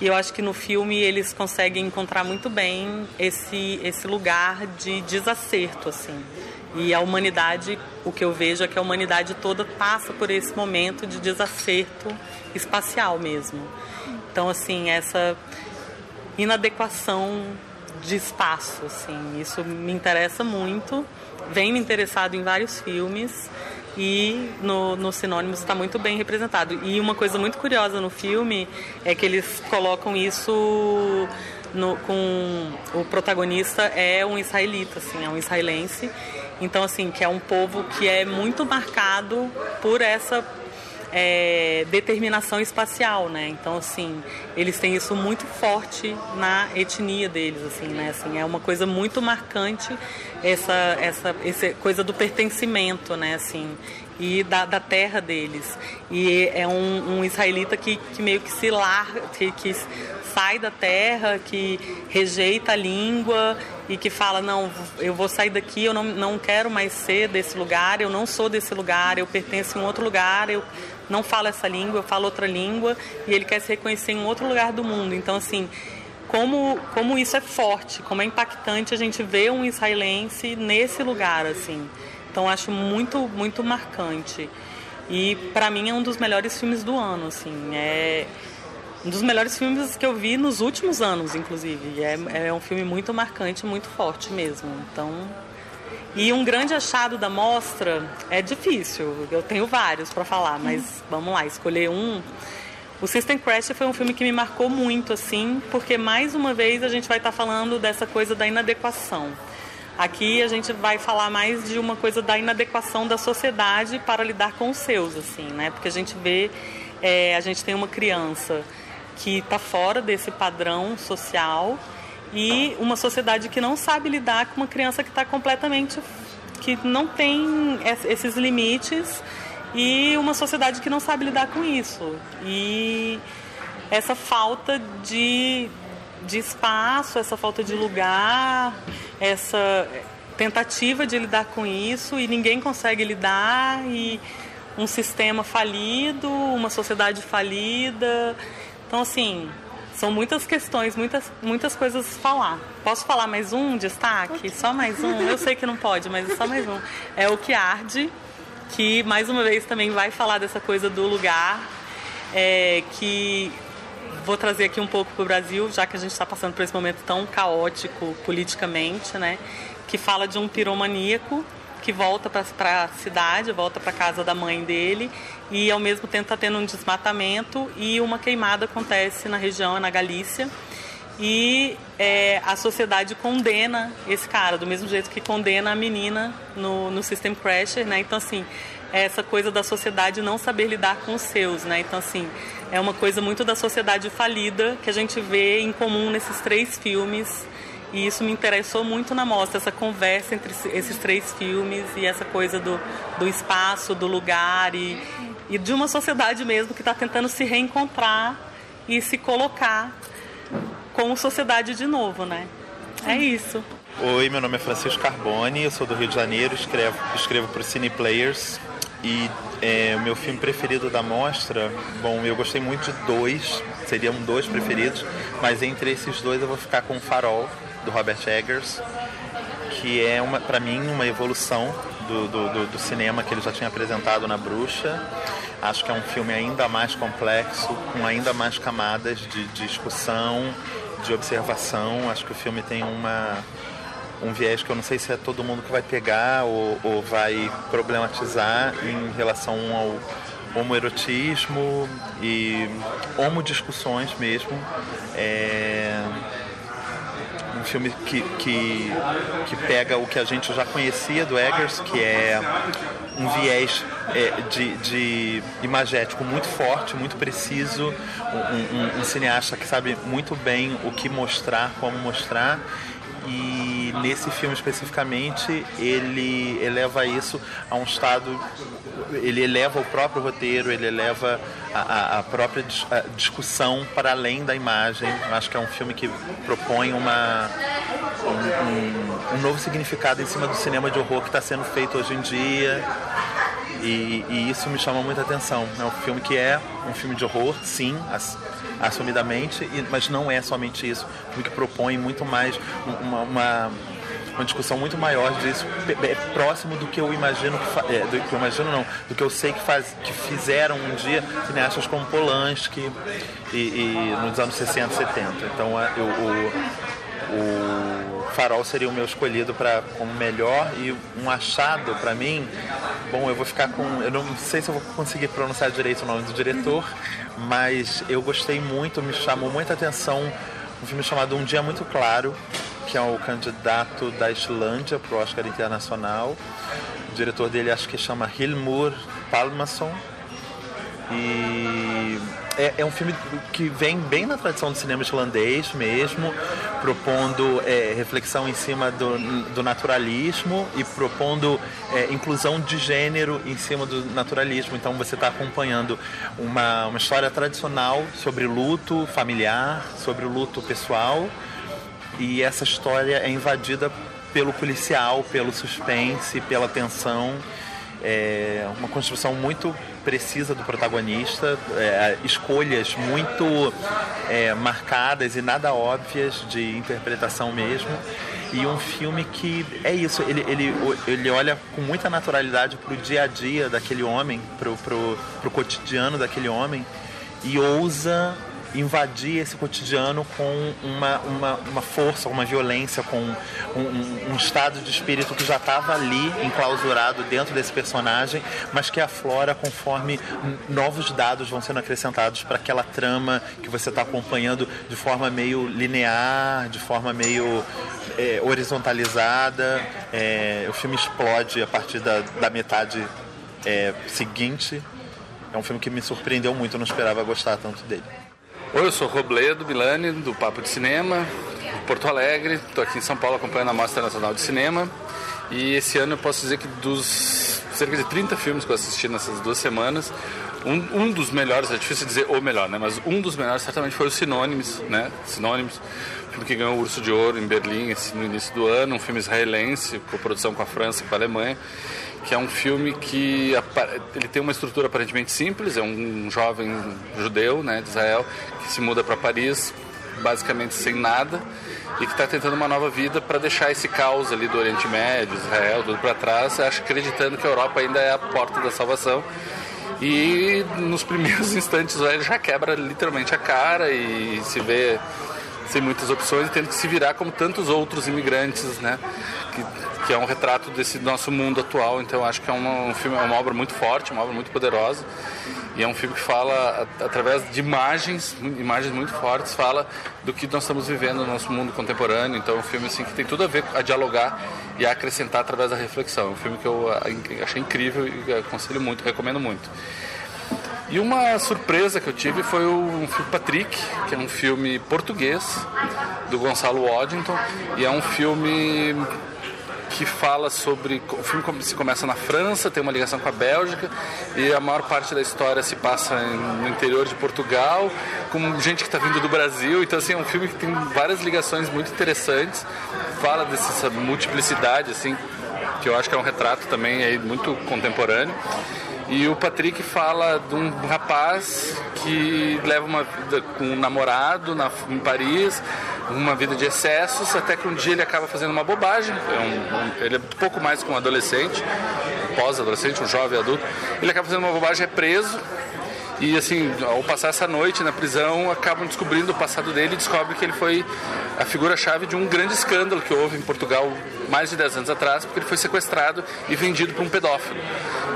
E eu acho que no filme eles conseguem encontrar muito bem esse, esse lugar de desacerto, assim. E a humanidade, o que eu vejo é que a humanidade toda passa por esse momento de desacerto espacial mesmo. Então, assim, essa inadequação de espaço, assim, isso me interessa muito, vem me interessado em vários filmes e no, no Sinônimos está muito bem representado. E uma coisa muito curiosa no filme é que eles colocam isso no, com o protagonista é um israelita, assim, é um israelense então, assim, que é um povo que é muito marcado por essa é, determinação espacial, né? Então, assim, eles têm isso muito forte na etnia deles, assim, né? Assim, é uma coisa muito marcante essa, essa, essa coisa do pertencimento, né? Assim, e da, da terra deles. E é um, um israelita que, que meio que se larga, que, que sai da terra, que rejeita a língua e que fala: não, eu vou sair daqui, eu não, não quero mais ser desse lugar, eu não sou desse lugar, eu pertenço em outro lugar, eu não falo essa língua, eu falo outra língua e ele quer se reconhecer em outro lugar do mundo. Então, assim, como, como isso é forte, como é impactante a gente ver um israelense nesse lugar, assim. Então, acho muito, muito marcante. E para mim é um dos melhores filmes do ano, assim. É um dos melhores filmes que eu vi nos últimos anos, inclusive. É, é um filme muito marcante, muito forte mesmo. Então, e um grande achado da mostra é difícil. Eu tenho vários para falar, mas vamos lá, escolher um. O System Crash foi um filme que me marcou muito, assim, porque mais uma vez a gente vai estar tá falando dessa coisa da inadequação. Aqui a gente vai falar mais de uma coisa da inadequação da sociedade para lidar com os seus, assim, né? Porque a gente vê, é, a gente tem uma criança que está fora desse padrão social e uma sociedade que não sabe lidar com uma criança que está completamente que não tem esses limites e uma sociedade que não sabe lidar com isso. E essa falta de, de espaço essa falta de lugar essa tentativa de lidar com isso e ninguém consegue lidar e um sistema falido uma sociedade falida então, assim, são muitas questões, muitas, muitas coisas a falar. Posso falar mais um destaque? Só mais um? Eu sei que não pode, mas só mais um. É o que arde, que mais uma vez também vai falar dessa coisa do lugar, é, que vou trazer aqui um pouco para o Brasil, já que a gente está passando por esse momento tão caótico politicamente, né? Que fala de um piromaníaco que volta para a cidade, volta para casa da mãe dele e ao mesmo tempo está tendo um desmatamento e uma queimada acontece na região, na Galícia. E é, a sociedade condena esse cara, do mesmo jeito que condena a menina no, no System Crasher, né? Então, assim, é essa coisa da sociedade não saber lidar com os seus, né? Então, assim, é uma coisa muito da sociedade falida que a gente vê em comum nesses três filmes e isso me interessou muito na mostra, essa conversa entre esses três filmes e essa coisa do, do espaço, do lugar e, e de uma sociedade mesmo que está tentando se reencontrar e se colocar como sociedade de novo, né? É isso. Oi, meu nome é Francisco Carboni, eu sou do Rio de Janeiro, escrevo, escrevo para o Cine Players e é, o meu filme preferido da mostra, bom, eu gostei muito de dois, seriam dois preferidos, mas entre esses dois eu vou ficar com o Farol, do Robert Eggers, que é uma, para mim uma evolução do, do, do, cinema que ele já tinha apresentado na Bruxa. Acho que é um filme ainda mais complexo, com ainda mais camadas de, de discussão, de observação. Acho que o filme tem uma um viés que eu não sei se é todo mundo que vai pegar ou, ou vai problematizar em relação ao homoerotismo e homodiscussões mesmo. É um filme que, que, que pega o que a gente já conhecia do Eggers, que é um viés é, de, de imagético muito forte, muito preciso, um, um, um cineasta que sabe muito bem o que mostrar, como mostrar, e nesse filme especificamente ele eleva isso a um estado ele eleva o próprio roteiro ele eleva a, a própria discussão para além da imagem. Acho que é um filme que propõe uma um, um, um novo significado em cima do cinema de horror que está sendo feito hoje em dia e, e, isso me chama muita atenção. É um filme que é um filme de horror, sim, assumidamente, mas não é somente isso. Um filme que propõe muito mais uma, uma, uma discussão muito maior disso, é próximo do que eu imagino, que, é, do que eu imagino não, do que eu sei que, faz, que fizeram um dia cineastas como Polanski e, e nos anos 60, 70. Então eu, o, o Farol seria o meu escolhido para como melhor e um achado para mim. Bom, eu vou ficar com, eu não sei se eu vou conseguir pronunciar direito o nome do diretor, mas eu gostei muito, me chamou muita atenção um filme chamado Um Dia Muito Claro, que é o candidato da Islândia para o Oscar Internacional. O diretor dele acho que chama Hilmur Palmason. E é, é, um filme que vem bem na tradição do cinema islandês mesmo, propondo é, reflexão em cima do, do naturalismo e propondo é, inclusão de gênero em cima do naturalismo. Então você está acompanhando uma, uma história tradicional sobre luto familiar, sobre luto pessoal, e essa história é invadida pelo policial, pelo suspense, pela tensão. É uma construção muito precisa do protagonista, é, escolhas muito é, marcadas e nada óbvias de interpretação mesmo. E um filme que é isso, ele, ele, ele olha com muita naturalidade para o dia a dia daquele homem, para o cotidiano daquele homem, e ousa invadir esse cotidiano com uma, uma, uma força, uma violência, com um, um, estado de espírito que já estava ali enclausurado dentro desse personagem, mas que aflora conforme novos dados vão sendo acrescentados para aquela trama que você está acompanhando de forma meio linear, de forma meio é, horizontalizada. É, o filme explode a partir da, da metade é, seguinte. É um filme que me surpreendeu muito, eu não esperava gostar tanto dele. Oi, eu sou Robledo Milani, do Papo de Cinema, Porto Alegre. Estou aqui em São Paulo acompanhando a Mostra Nacional de Cinema. E esse ano eu posso dizer que dos cerca de 30 filmes que eu assisti nessas duas semanas, um, um dos melhores, é difícil dizer o melhor, né? Mas um dos melhores certamente foi o Sinônimos, né? Sinônimos, filme que ganhou o Urso de Ouro em Berlim no início do ano, um filme israelense, com produção com a França e com a Alemanha que é um filme que ele tem uma estrutura aparentemente simples, é um jovem judeu, né, de Israel, que se muda para Paris basicamente sem nada e que está tentando uma nova vida para deixar esse caos ali do Oriente Médio, Israel, tudo para trás, acho acreditando que a Europa ainda é a porta da salvação. E nos primeiros instantes ele já quebra literalmente a cara e se vê sem muitas opções e tendo que se virar como tantos outros imigrantes, né? Que que é um retrato desse nosso mundo atual. Então acho que é uma, um filme, é uma obra muito forte, uma obra muito poderosa. E é um filme que fala, através de imagens, imagens muito fortes, fala do que nós estamos vivendo no nosso mundo contemporâneo. Então é um filme assim, que tem tudo a ver, a dialogar e a acrescentar através da reflexão. É um filme que eu achei incrível e aconselho muito, recomendo muito. E uma surpresa que eu tive foi o filme Patrick, que é um filme português do Gonçalo Waddington. E é um filme que fala sobre. O filme se começa na França, tem uma ligação com a Bélgica, e a maior parte da história se passa no interior de Portugal, com gente que está vindo do Brasil. Então, assim, é um filme que tem várias ligações muito interessantes, fala dessa multiplicidade, assim, que eu acho que é um retrato também aí muito contemporâneo. E o Patrick fala de um rapaz que leva uma vida com um namorado na, em Paris, uma vida de excessos, até que um dia ele acaba fazendo uma bobagem. É um, um, ele é pouco mais que um adolescente, pós-adolescente, um jovem adulto. Ele acaba fazendo uma bobagem, é preso. E assim, ao passar essa noite na prisão, acabam descobrindo o passado dele e descobrem que ele foi a figura-chave de um grande escândalo que houve em Portugal mais de 10 anos atrás, porque ele foi sequestrado e vendido para um pedófilo.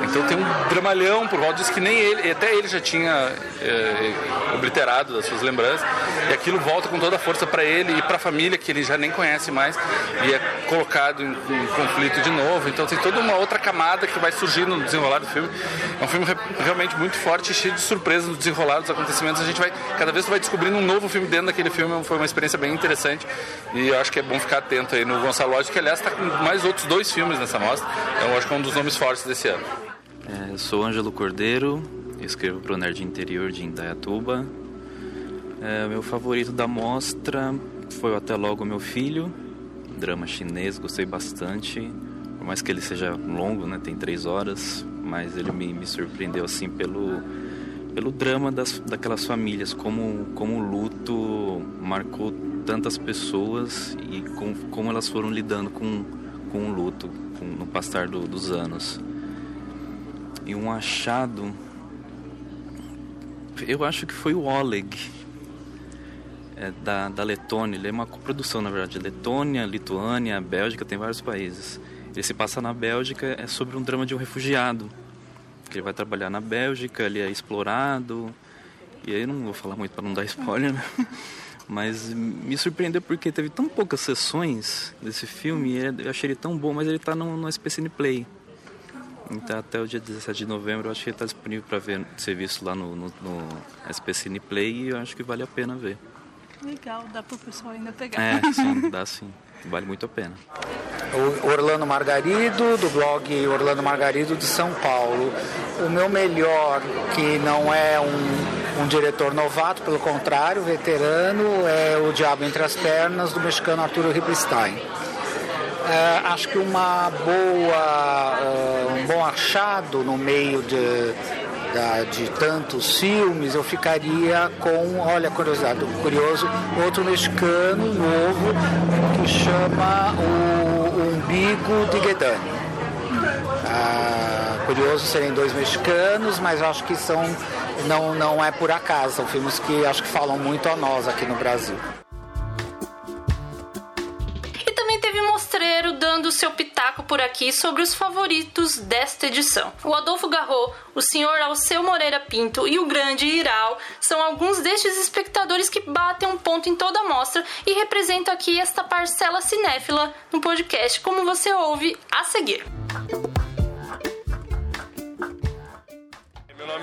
Então tem um dramalhão por volta, diz que nem ele, até ele já tinha é, obliterado das suas lembranças, e aquilo volta com toda a força para ele e para a família, que ele já nem conhece mais, e é colocado em, em, conflito de novo. Então tem toda uma outra camada que vai surgindo no desenrolar do filme. É um filme realmente muito forte, cheio de surpresas no desenrolar dos acontecimentos. A gente vai, cada vez vai descobrindo um novo filme dentro daquele filme, foi uma experiência bem interessante, e eu acho que é bom ficar atento aí no Gonçalo Lodge, que aliás está com mais outros dois filmes nessa mostra. Então, acho que é um dos nomes fortes desse ano. É, eu sou Ângelo Cordeiro, escrevo para o Nerd Interior de Indaiatuba. É, meu favorito da mostra foi o Até Logo Meu Filho, drama chinês, gostei bastante. Por mais que ele seja longo, né, tem três horas, mas ele me, me surpreendeu assim pelo, pelo drama das, daquelas famílias, como, como o luto marcou tantas pessoas e com, como elas foram lidando com, com o luto com, no passar do, dos anos. E um achado, eu acho que foi o Oleg, é, da, da Letônia. Ele é uma coprodução, na verdade, Letônia, Lituânia, Bélgica, tem vários países. Ele se passa na Bélgica, é sobre um drama de um refugiado. Que ele vai trabalhar na Bélgica, ele é explorado. E aí não vou falar muito para não dar spoiler, né? Mas me surpreendeu porque teve tão poucas sessões desse filme e eu achei ele tão bom, mas ele tá no, no SPCN Play. Então, até o dia 17 de novembro, eu acho que ele está disponível para ver, ser visto lá no, no, no SP Cine Play e eu acho que vale a pena ver. Legal, dá pro pessoal ainda pegar. É, sim, dá sim. Vale muito a pena. Orlando Margarido, do blog Orlando Margarido de São Paulo. O meu melhor, que não é um, um diretor novato, pelo contrário, veterano, é O Diabo Entre as Pernas, do mexicano Arturo Ripstein. É, acho que uma boa, uh, um bom achado no meio de, de tantos filmes, eu ficaria com, olha, curiosidade, curioso, outro mexicano novo que chama o Umbigo de Guedani. Ah, curioso serem dois mexicanos, mas acho que são não, não é por acaso, são filmes que acho que falam muito a nós aqui no Brasil. Seu pitaco por aqui sobre os favoritos desta edição. O Adolfo Garro, o senhor Alceu Moreira Pinto e o grande Iral são alguns destes espectadores que batem um ponto em toda a mostra e representam aqui esta parcela cinéfila no podcast, como você ouve a seguir.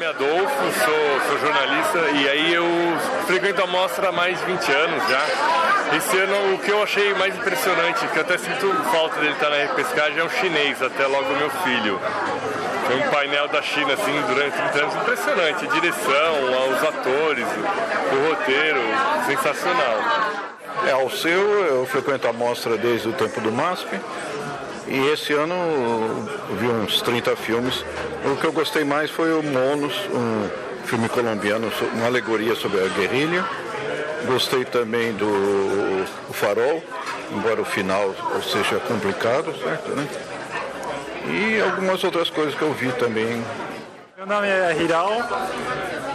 Nome é Adolfo, sou, sou, jornalista e aí eu frequento a mostra há mais de 20 anos já. Esse ano o que eu achei mais impressionante, que eu até sinto falta dele estar na repescagem, é um chinês, até logo meu filho. Foi um painel da China assim durante 30 anos impressionante, a direção, os atores, o roteiro, sensacional. É, ao seu, eu frequento a mostra desde o tempo do MASP. E esse ano vi uns 30 filmes. O que eu gostei mais foi o Monos, um filme colombiano, uma alegoria sobre a guerrilha. Gostei também do Farol, embora o final seja complicado, certo, né? E algumas outras coisas que eu vi também. Meu nome é Hiral,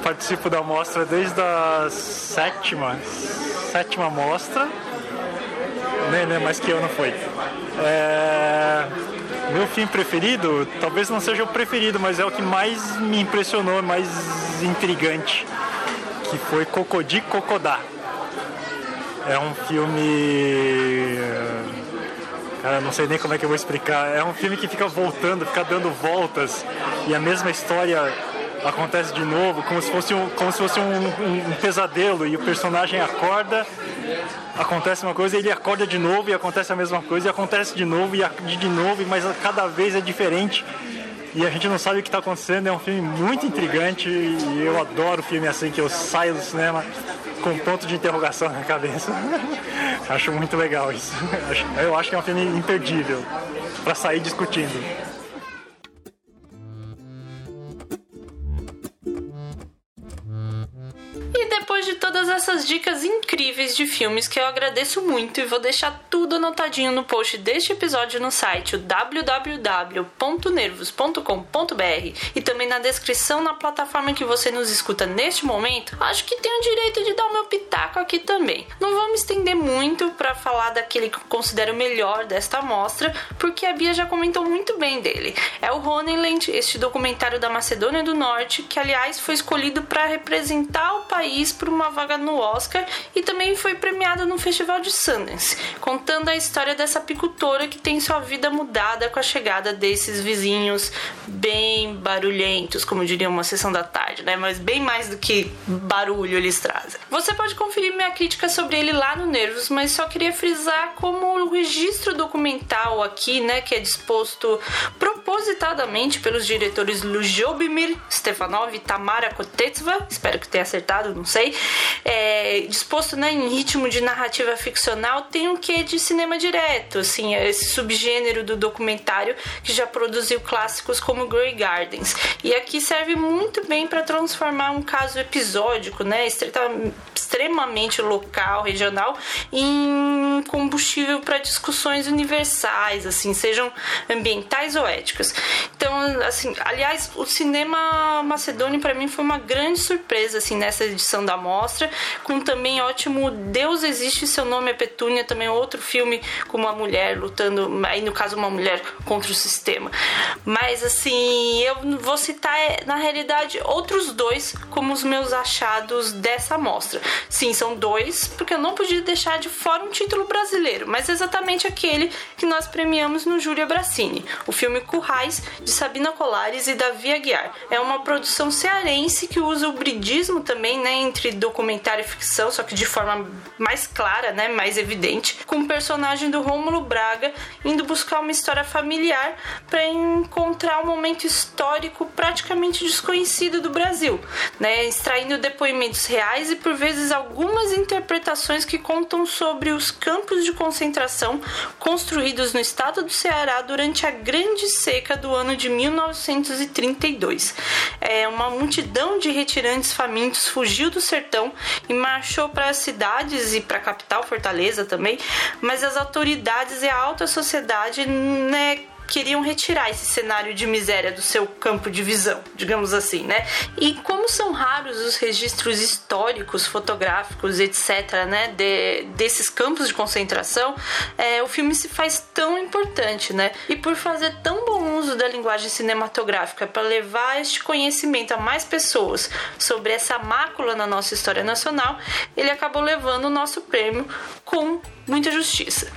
participo da mostra desde a sétima, sétima mostra nem, nem mais que eu não foi. É... Meu filme preferido, talvez não seja o preferido, mas é o que mais me impressionou, mais intrigante, que foi Cocodi Cocodá. É um filme. Cara, não sei nem como é que eu vou explicar. É um filme que fica voltando, fica dando voltas e a mesma história acontece de novo, como se fosse um, como se fosse um, um, um pesadelo e o personagem acorda, acontece uma coisa, ele acorda de novo e acontece a mesma coisa, e acontece de novo e de novo, mas cada vez é diferente e a gente não sabe o que está acontecendo. É um filme muito intrigante e eu adoro filme assim que eu saio do cinema com um ponto de interrogação na cabeça. acho muito legal isso. Eu acho que é um filme imperdível para sair discutindo. De todas essas dicas incríveis de filmes que eu agradeço muito e vou deixar tudo anotadinho no post deste episódio no site www.nervos.com.br e também na descrição na plataforma que você nos escuta neste momento, acho que tenho o direito de dar o meu pitaco aqui também. Não vou me estender muito para falar daquele que eu considero melhor desta amostra, porque a Bia já comentou muito bem dele. É o Honeyland, este documentário da Macedônia do Norte, que aliás foi escolhido para representar o país por uma vaga no Oscar e também foi premiado no Festival de Sundance, contando a história dessa apicultora que tem sua vida mudada com a chegada desses vizinhos bem barulhentos, como diria uma sessão da tarde, né? Mas bem mais do que barulho eles trazem. Você pode conferir minha crítica sobre ele lá no Nervos, mas só queria frisar como o registro documental aqui, né, que é disposto propositadamente pelos diretores Ljubimir Stefanov e Tamara Kotetsva, espero que tenha acertado, não sei, é, disposto né, em ritmo de narrativa ficcional, tem um quê de cinema direto, assim, esse subgênero do documentário que já produziu clássicos como Grey Gardens. E aqui serve muito bem para transformar um caso episódico, né, extremamente local, regional, em combustível para discussões universais, assim, sejam ambientais ou éticas. Então, assim, aliás, o cinema macedônio para mim foi uma grande surpresa, assim, nessa edição da mostra, com também ótimo Deus Existe Seu Nome é Petúnia, também outro filme com uma mulher lutando, aí no caso uma mulher contra o sistema. Mas assim, eu vou citar é, na realidade outros dois como os meus achados dessa mostra. Sim, são dois, porque eu não podia deixar de fora um título brasileiro, mas exatamente aquele que nós premiamos no Júlia Bracini, o filme De Sabina Colares e Davi Aguiar. É uma produção cearense que usa o bridismo também, né, entre documentário e ficção, só que de forma mais clara, né, mais evidente, com o personagem do Rômulo Braga indo buscar uma história familiar para encontrar um momento histórico praticamente desconhecido do Brasil, né, extraindo depoimentos reais e por vezes algumas interpretações que contam sobre os campos de concentração construídos no estado do Ceará durante a Grande Seca do ano de 1932. É, uma multidão de retirantes famintos fugiu do sertão e marchou para as cidades e para a capital, Fortaleza também, mas as autoridades e a alta sociedade né, queriam retirar esse cenário de miséria do seu campo de visão, digamos assim, né? E como são raros os registros históricos, fotográficos, etc., né, de, desses campos de concentração, é, o filme se faz tão importante, né? E por fazer tão bom uso da linguagem cinematográfica para levar este conhecimento a mais pessoas sobre essa mácula na nossa história nacional, ele acabou levando o nosso prêmio com muita justiça.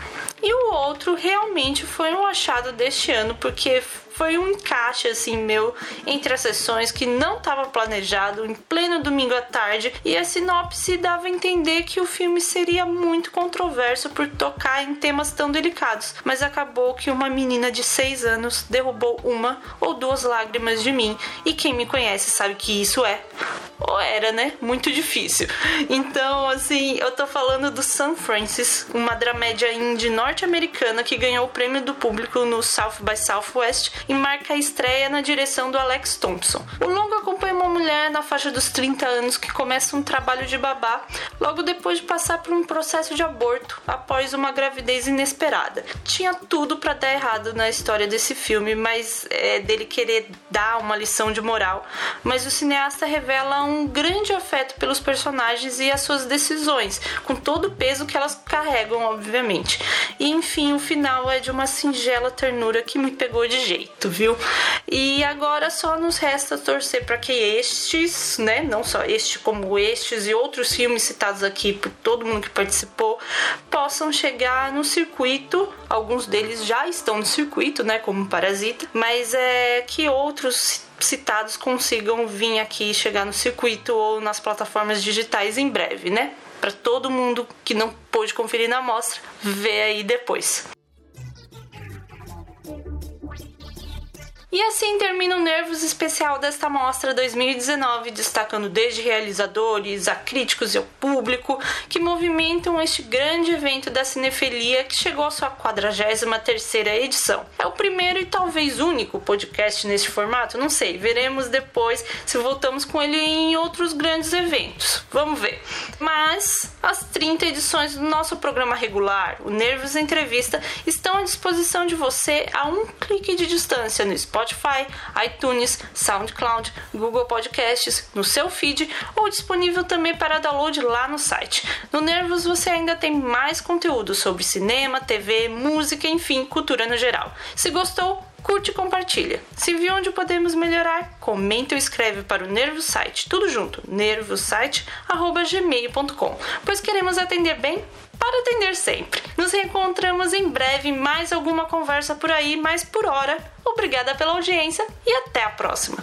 E o outro realmente foi um achado deste ano, porque foi um encaixe assim meu entre as sessões que não estava planejado em pleno domingo à tarde e a sinopse dava a entender que o filme seria muito controverso por tocar em temas tão delicados, mas acabou que uma menina de 6 anos derrubou uma ou duas lágrimas de mim e quem me conhece sabe que isso é ou era, né? Muito difícil. Então, assim, eu tô falando do San Francis, uma dramédia indie norte-americana que ganhou o prêmio do público no South by Southwest e marca a estreia na direção do Alex Thompson. O longo acompanha uma mulher na faixa dos 30 anos que começa um trabalho de babá logo depois de passar por um processo de aborto após uma gravidez inesperada. Tinha tudo para dar errado na história desse filme, mas é dele querer dar uma lição de moral. Mas o cineasta revela um grande afeto pelos personagens e as suas decisões, com todo o peso que elas carregam, obviamente. E enfim, o final é de uma singela ternura que me pegou de jeito, viu? E agora só nos resta torcer para que estes, né, não só este como estes e outros filmes citados aqui por todo mundo que participou, possam chegar no circuito. Alguns deles já estão no circuito, né, como Parasita, mas é que outros citados consigam vir aqui chegar no circuito ou nas plataformas digitais em breve, né? Para todo mundo que não pôde conferir na mostra, ver aí depois. E assim termina o Nervos especial desta mostra 2019, destacando desde realizadores a críticos e ao público que movimentam este grande evento da cinefilia que chegou à sua 43 edição. É o primeiro e talvez único podcast neste formato, não sei, veremos depois se voltamos com ele em outros grandes eventos. Vamos ver. Mas as 30 edições do nosso programa regular, o Nervos Entrevista, estão à disposição de você a um clique de distância no Spotify Spotify, iTunes, SoundCloud, Google Podcasts, no seu feed ou disponível também para download lá no site. No Nervos você ainda tem mais conteúdo sobre cinema, TV, música, enfim, cultura no geral. Se gostou, curte e compartilha. Se viu onde podemos melhorar, comenta ou escreve para o Nervos Site, tudo junto, nervosite@gmail.com, pois queremos atender bem para atender sempre. Nos reencontramos em breve mais alguma conversa por aí, mas por hora, obrigada pela audiência e até a próxima.